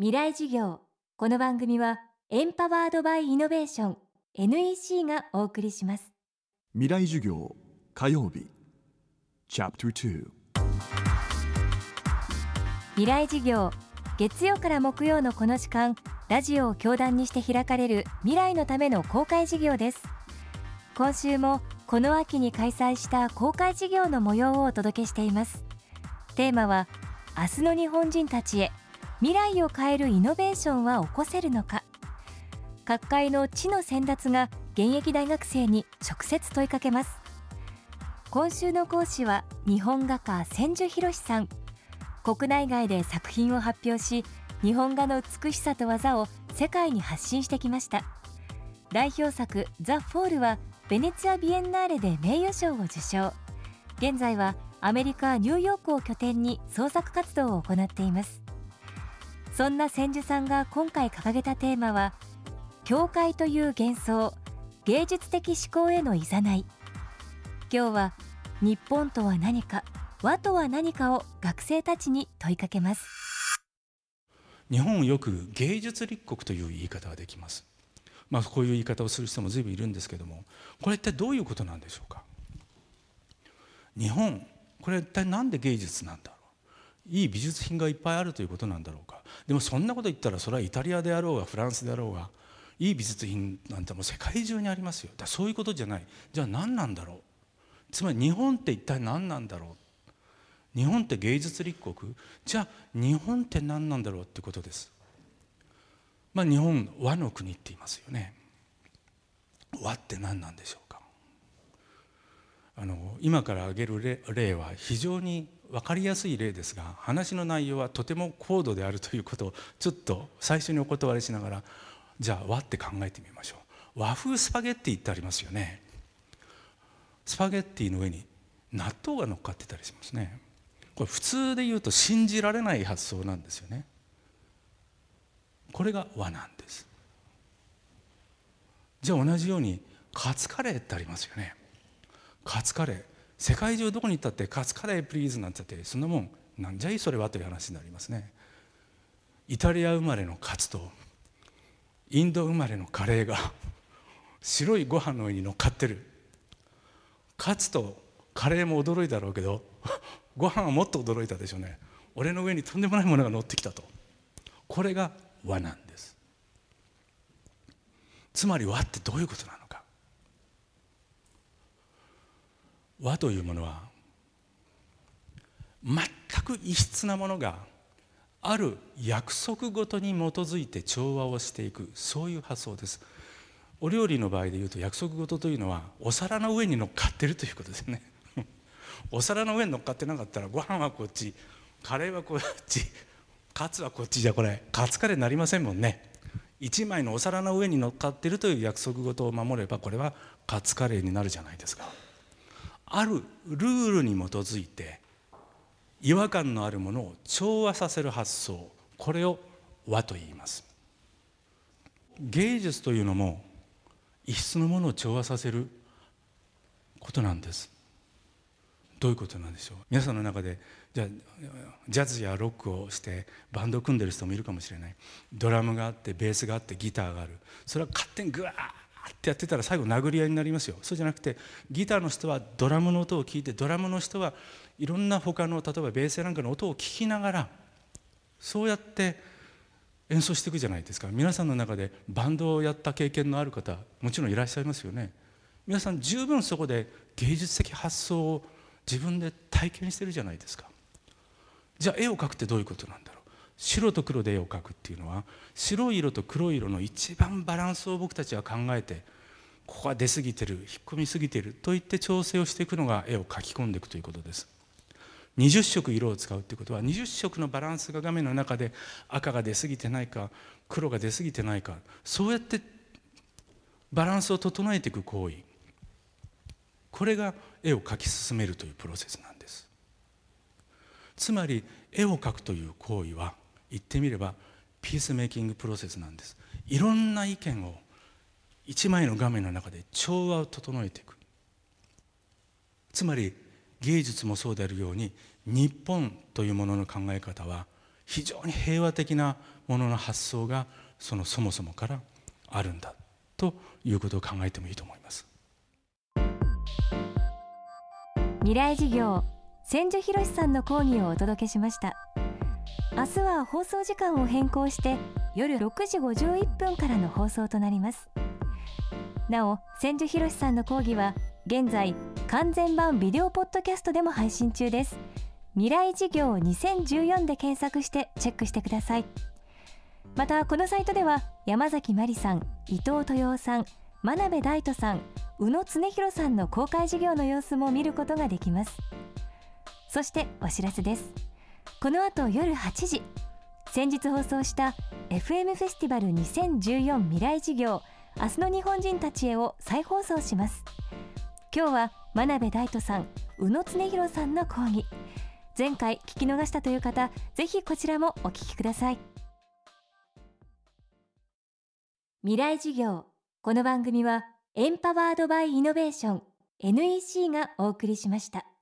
未来授業。この番組はエンパワードバイイノベーション NEC がお送りします。未来授業火曜日。チャプター未来授業月曜から木曜のこの時間ラジオを教壇にして開かれる未来のための公開授業です。今週もこの秋に開催した公開授業の模様をお届けしています。テーマは明日の日本人たちへ未来を変えるイノベーションは起こせるのか？各界の知の先達が現役大学生に直接問いかけます。今週の講師は日本画家千住博さん。国内外で作品を発表し日本画の美しさと技を世界に発信してきました。代表作「ザ・フォールはベネツィア・ビエンナーレで名誉賞を受賞。現在はアメリカ・ニューヨークを拠点に創作活動を行っています。そんな千住さんが今回掲げたテーマは教会という幻想芸術的思考へのいざない。今日は日本とは何か和とは何かを学生たちに問いかけます。日本をよく芸術立国という言い方ができます。まあこういう言い方をする人も随分いるんですけどもこれ一体どういうことなんでしょうか？日本これ一体何で芸術なんだ？いい美術品がいっぱいあるということなんだろうか。でもそんなこと言ったらそれはイタリアであろうがフランスであろうがいい美術品なんてもう世界中にありますよ。だそういうことじゃない。じゃあ何なんだろう。つまり日本って一体何なんだろう。日本って芸術立国。じゃあ日本って何なんだろうってことです。まあ日本和の国って言いますよね。和って何なんでしょうか。あの今から挙げる例は非常に分かりやすい例ですが話の内容はとても高度であるということをちょっと最初にお断りしながらじゃあ和って考えてみましょう。和風スパゲッティってありますよね。スパゲッティの上に納豆が乗っかってたりしますね。これ普通で言うと信じられない発想なんですよね。これが和なんです。じゃあ同じようにカツカレーってありますよね。カツカレー。世界中どこに行ったってカツカレープリーズなんてってそんなもんなんじゃいそれはという話になりますね。イタリア生まれのカツとインド生まれのカレーが白いご飯の上に乗っかってる。カツとカレーも驚いただろうけど ご飯はもっと驚いたでしょうね。俺の上にとんでもないものが乗ってきたと。これが和なんです。つまり和ってどういうことなの？和というものは全く異質なものがある約束ごとに基づいて調和をしていくそういう発想です。お料理の場合でいうと約束事というのはお皿の上に乗っかってるということですね。お皿の上に乗っかってなかったらご飯はこっちカレーはこっちカツはこっちじゃこれカツカレーになりませんもんね。一枚のお皿の上に乗っかってるという約束事を守ればこれはカツカレーになるじゃないですか。あるルールに基づいて違和感のあるものを調和させる発想これを和と言います。芸術というのも異質のものを調和させることなんです。どういうことなんでしょう？皆さんの中でじゃあジャズやロックをしてバンドを組んでる人もいるかもしれない。ドラムがあってベースがあってギターがある。それは勝手にグワーってやってたら最後殴り合いになりますよ。そうじゃなくてギターの人はドラムの音を聞いてドラムの人はいろんな他の例えばベースなんかの音を聞きながらそうやって演奏していくじゃないですか。皆さんの中でバンドをやった経験のある方もちろんいらっしゃいますよね。皆さん十分そこで芸術的発想を自分で体験してるじゃないですか。じゃあ絵を描くってどういうことなんだろう。白と黒で絵を描くっていうのは白い色と黒い色の一番バランスを僕たちは考えてここは出過ぎてる引っ込み過ぎてるといって調整をしていくのが絵を描き込んでいくということです。20色色を使うということは20色のバランスが画面の中で赤が出過ぎてないか黒が出過ぎてないかそうやってバランスを整えていく行為。これが絵を描き進めるというプロセスなんです。つまり絵を描くという行為は言ってみればピースメイキングプロセスなんです。いろんな意見を一枚の画面の中で調和を整えていく。つまり芸術もそうであるように日本というものの考え方は非常に平和的なものの発想がそのそもそもからあるんだということを考えてもいいと思います。未来事業千住博さんの講義をお届けしました。明日は放送時間を変更して夜6時51分からの放送となります。なお千住博さんの講義は現在完全版ビデオポッドキャストでも配信中です。未来事業2014で検索してチェックしてください。またこのサイトでは山崎真理さん伊藤豊夫さん真鍋大斗さん宇野恒弘さんの公開授業の様子も見ることができます。そしてお知らせです。この後夜8時。先日放送した FM フェスティバル2014未来事業明日の日本人たちへを再放送します。今日は真鍋大斗さん宇野恒弘さんの講義。前回聞き逃したという方ぜひこちらもお聞きください。未来事業。この番組はエンパワードバイイノベーション NEC がお送りしました。